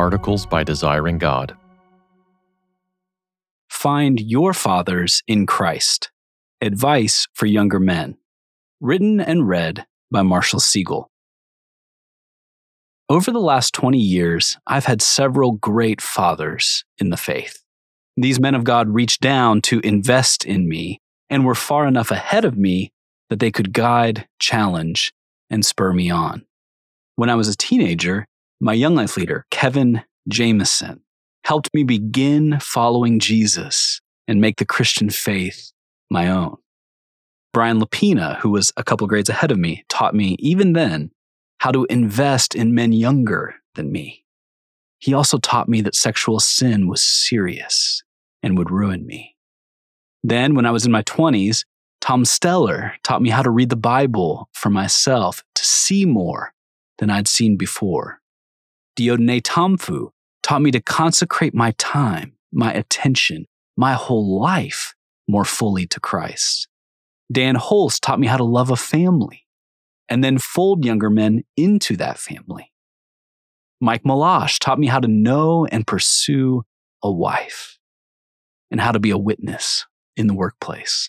Articles by Desiring God. Find your fathers in Christ. Advice for Younger Men. Written and read by Marshall Segal. Over the last 20 years, I've had several great fathers in the faith. These men of God reached down to invest in me and were far enough ahead of me that they could guide, challenge, and spur me on. When I was a teenager, my young life leader, Kevin Jameson, helped me begin following Jesus and make the Christian faith my own. Brian Lapina, who was a couple grades ahead of me, taught me even then how to invest in men younger than me. He also taught me that sexual sin was serious and would ruin me. Then, when I was in my 20s, Tom Steller taught me how to read the Bible for myself to see more than I'd seen before. Dieudonné Tamfu taught me to consecrate my time, my attention, my whole life more fully to Christ. Dan Holst taught me how to love a family and then fold younger men into that family. Mike Malash taught me how to know and pursue a wife and how to be a witness in the workplace.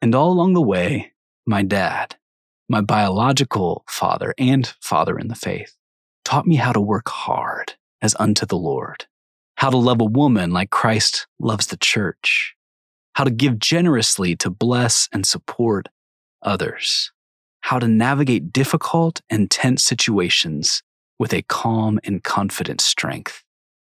And all along the way, my dad, my biological father and father in the faith, taught me how to work hard as unto the Lord, how to love a woman like Christ loves the church, how to give generously to bless and support others, how to navigate difficult and tense situations with a calm and confident strength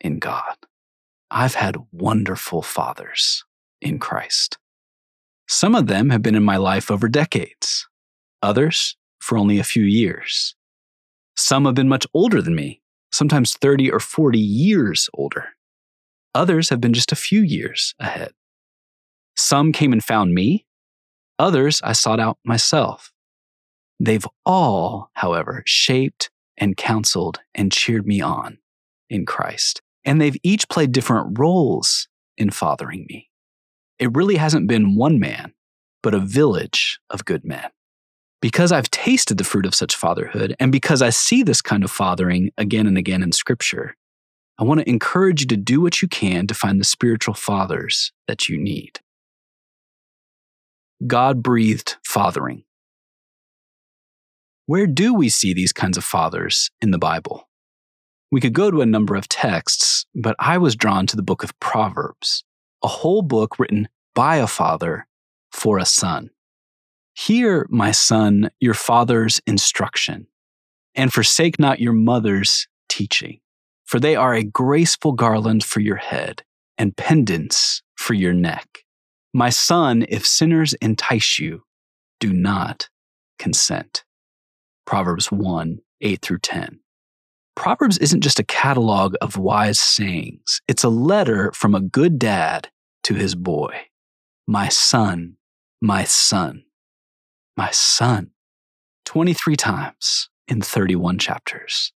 in God. I've had wonderful fathers in Christ. Some of them have been in my life over decades, others for only a few years. Some have been much older than me, sometimes 30 or 40 years older. Others have been just a few years ahead. Some came and found me, others I sought out myself. They've all, however, shaped and counseled and cheered me on in Christ. And they've each played different roles in fathering me. It really hasn't been one man, but a village of good men. Because I've tasted the fruit of such fatherhood, and because I see this kind of fathering again and again in Scripture, I want to encourage you to do what you can to find the spiritual fathers that you need. God breathed fathering. Where do we see these kinds of fathers in the Bible? We could go to a number of texts, but I was drawn to the book of Proverbs a whole book written by a father for a son. Hear, my son, your father's instruction, and forsake not your mother's teaching, for they are a graceful garland for your head and pendants for your neck. My son, if sinners entice you, do not consent. Proverbs 1 8 through 10. Proverbs isn't just a catalog of wise sayings, it's a letter from a good dad to his boy. My son, my son, my son. 23 times in 31 chapters.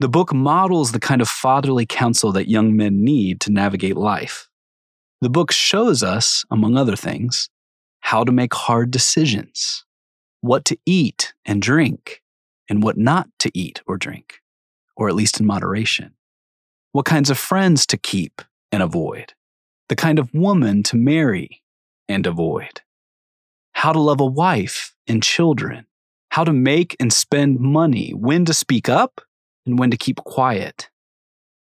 The book models the kind of fatherly counsel that young men need to navigate life. The book shows us, among other things, how to make hard decisions, what to eat and drink, and what not to eat or drink or at least in moderation, what kinds of friends to keep and avoid, the kind of woman to marry and avoid, how to love a wife and children, how to make and spend money, when to speak up and when to keep quiet,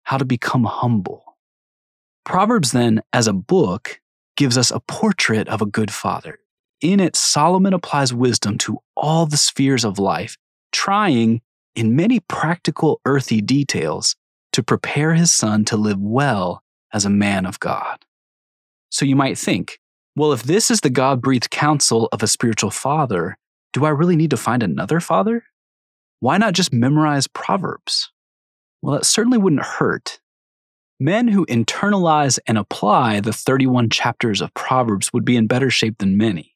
how to become humble. Proverbs, then, as a book, gives us a portrait of a good father. In it, Solomon applies wisdom to all the spheres of life, trying in many practical earthy details to prepare his son to live well as a man of God. So you might think, well, if this is the God breathed counsel of a spiritual father, do I really need to find another father? Why not just memorize Proverbs? Well, that certainly wouldn't hurt. Men who internalize and apply the 31 chapters of Proverbs would be in better shape than many.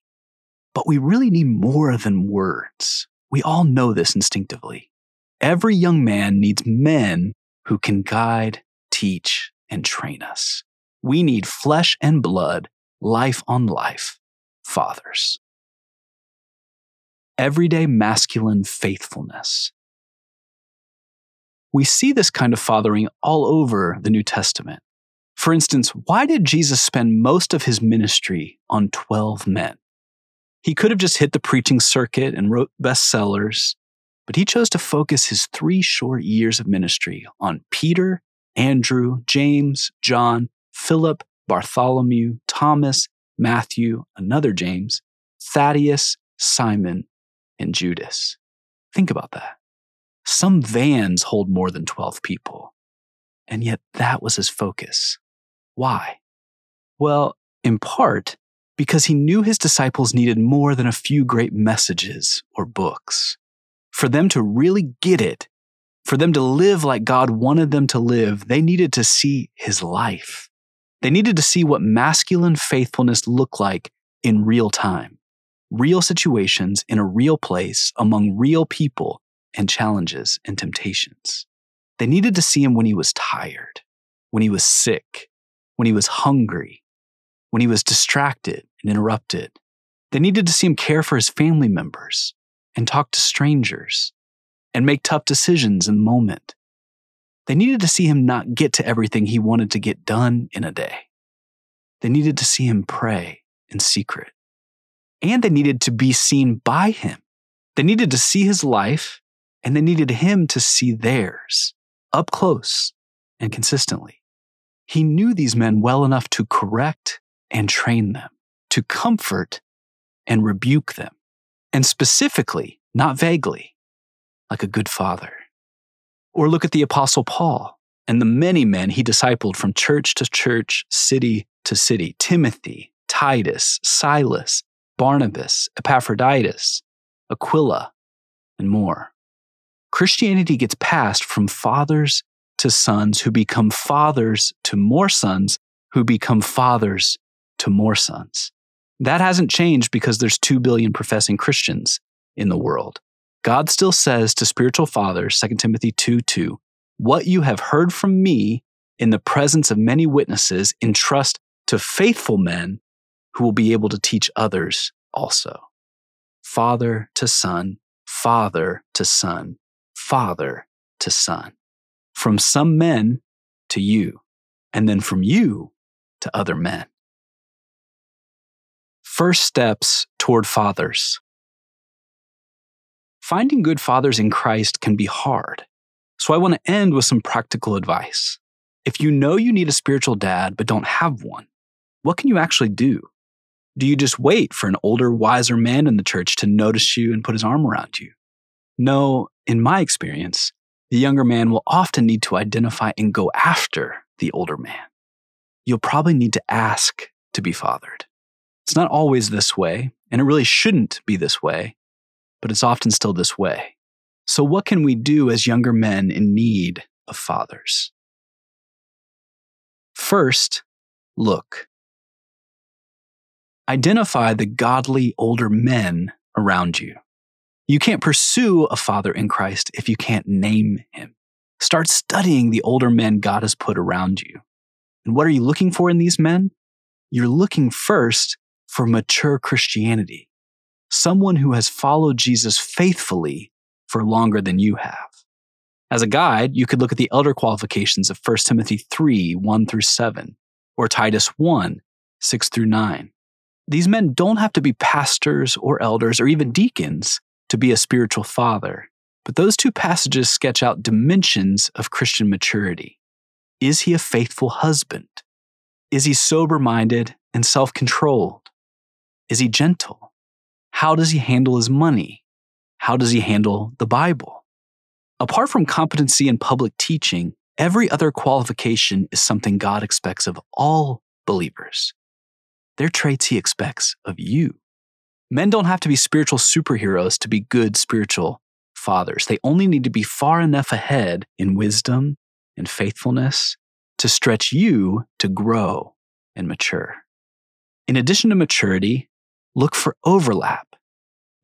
But we really need more than words. We all know this instinctively. Every young man needs men who can guide, teach, and train us. We need flesh and blood, life on life, fathers. Everyday masculine faithfulness. We see this kind of fathering all over the New Testament. For instance, why did Jesus spend most of his ministry on 12 men? He could have just hit the preaching circuit and wrote bestsellers, but he chose to focus his three short years of ministry on Peter, Andrew, James, John, Philip, Bartholomew, Thomas, Matthew, another James, Thaddeus, Simon, and Judas. Think about that. Some vans hold more than 12 people, and yet that was his focus. Why? Well, in part, because he knew his disciples needed more than a few great messages or books. For them to really get it, for them to live like God wanted them to live, they needed to see his life. They needed to see what masculine faithfulness looked like in real time, real situations in a real place among real people and challenges and temptations. They needed to see him when he was tired, when he was sick, when he was hungry, when he was distracted and interrupted. They needed to see him care for his family members and talk to strangers and make tough decisions in the moment. They needed to see him not get to everything he wanted to get done in a day. They needed to see him pray in secret. And they needed to be seen by him. They needed to see his life and they needed him to see theirs up close and consistently. He knew these men well enough to correct and train them, to comfort and rebuke them, and specifically, not vaguely, like a good father. Or look at the Apostle Paul and the many men he discipled from church to church, city to city Timothy, Titus, Silas, Barnabas, Epaphroditus, Aquila, and more. Christianity gets passed from fathers to sons who become fathers to more sons who become fathers to more sons. That hasn't changed because there's 2 billion professing Christians in the world. God still says to spiritual fathers, 2 Timothy 2 2, what you have heard from me in the presence of many witnesses, entrust to faithful men who will be able to teach others also. Father to son, father to son, father to son. From some men to you, and then from you to other men. First steps toward fathers. Finding good fathers in Christ can be hard. So I want to end with some practical advice. If you know you need a spiritual dad but don't have one, what can you actually do? Do you just wait for an older, wiser man in the church to notice you and put his arm around you? No, in my experience, the younger man will often need to identify and go after the older man. You'll probably need to ask to be fathered. It's not always this way, and it really shouldn't be this way, but it's often still this way. So, what can we do as younger men in need of fathers? First, look. Identify the godly older men around you. You can't pursue a father in Christ if you can't name him. Start studying the older men God has put around you. And what are you looking for in these men? You're looking first for mature Christianity, someone who has followed Jesus faithfully for longer than you have. As a guide, you could look at the elder qualifications of 1 Timothy 3 1 through 7, or Titus 1 6 through 9. These men don't have to be pastors or elders or even deacons to be a spiritual father, but those two passages sketch out dimensions of Christian maturity. Is he a faithful husband? Is he sober minded and self controlled? Is he gentle? How does he handle his money? How does he handle the Bible? Apart from competency in public teaching, every other qualification is something God expects of all believers. They're traits he expects of you. Men don't have to be spiritual superheroes to be good spiritual fathers. They only need to be far enough ahead in wisdom and faithfulness to stretch you to grow and mature. In addition to maturity, look for overlap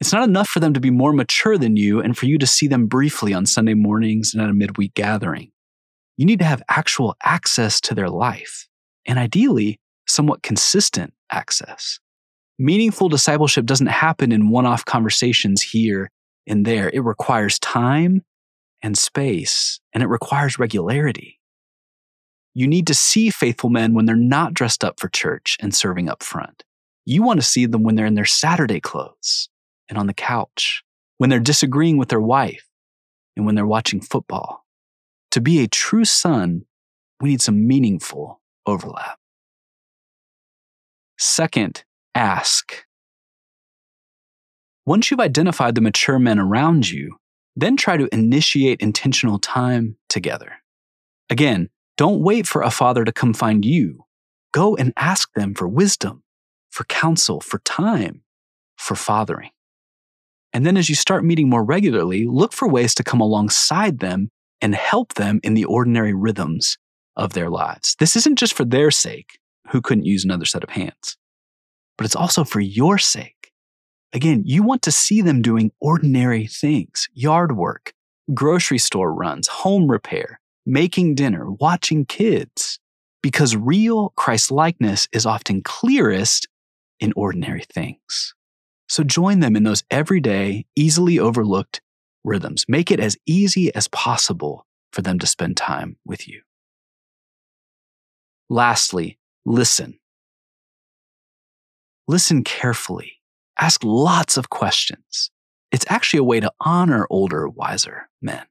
it's not enough for them to be more mature than you and for you to see them briefly on Sunday mornings and at a midweek gathering. You need to have actual access to their life, and ideally, somewhat consistent access. Meaningful discipleship doesn't happen in one off conversations here and there. It requires time and space, and it requires regularity. You need to see faithful men when they're not dressed up for church and serving up front. You want to see them when they're in their Saturday clothes and on the couch, when they're disagreeing with their wife, and when they're watching football. To be a true son, we need some meaningful overlap. Second, ask. Once you've identified the mature men around you, then try to initiate intentional time together. Again, don't wait for a father to come find you. Go and ask them for wisdom, for counsel, for time, for fathering. And then as you start meeting more regularly, look for ways to come alongside them and help them in the ordinary rhythms of their lives. This isn't just for their sake, who couldn't use another set of hands, but it's also for your sake. Again, you want to see them doing ordinary things yard work, grocery store runs, home repair, making dinner, watching kids, because real Christ likeness is often clearest in ordinary things. So join them in those everyday, easily overlooked rhythms. Make it as easy as possible for them to spend time with you. Lastly, listen. Listen carefully. Ask lots of questions. It's actually a way to honor older, wiser men.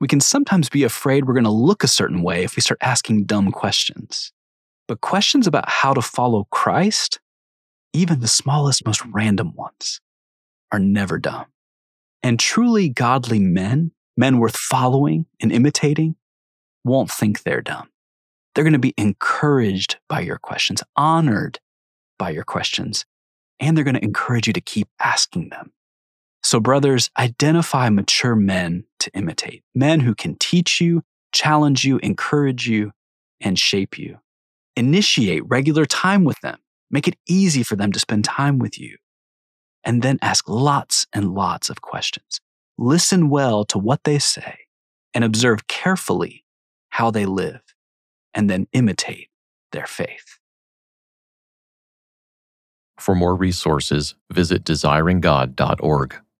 We can sometimes be afraid we're going to look a certain way if we start asking dumb questions. But questions about how to follow Christ, even the smallest, most random ones, are never dumb. And truly godly men, men worth following and imitating, won't think they're dumb. They're going to be encouraged by your questions, honored by your questions, and they're going to encourage you to keep asking them. So, brothers, identify mature men to imitate, men who can teach you, challenge you, encourage you, and shape you. Initiate regular time with them. Make it easy for them to spend time with you. And then ask lots and lots of questions. Listen well to what they say and observe carefully how they live, and then imitate their faith. For more resources, visit desiringgod.org.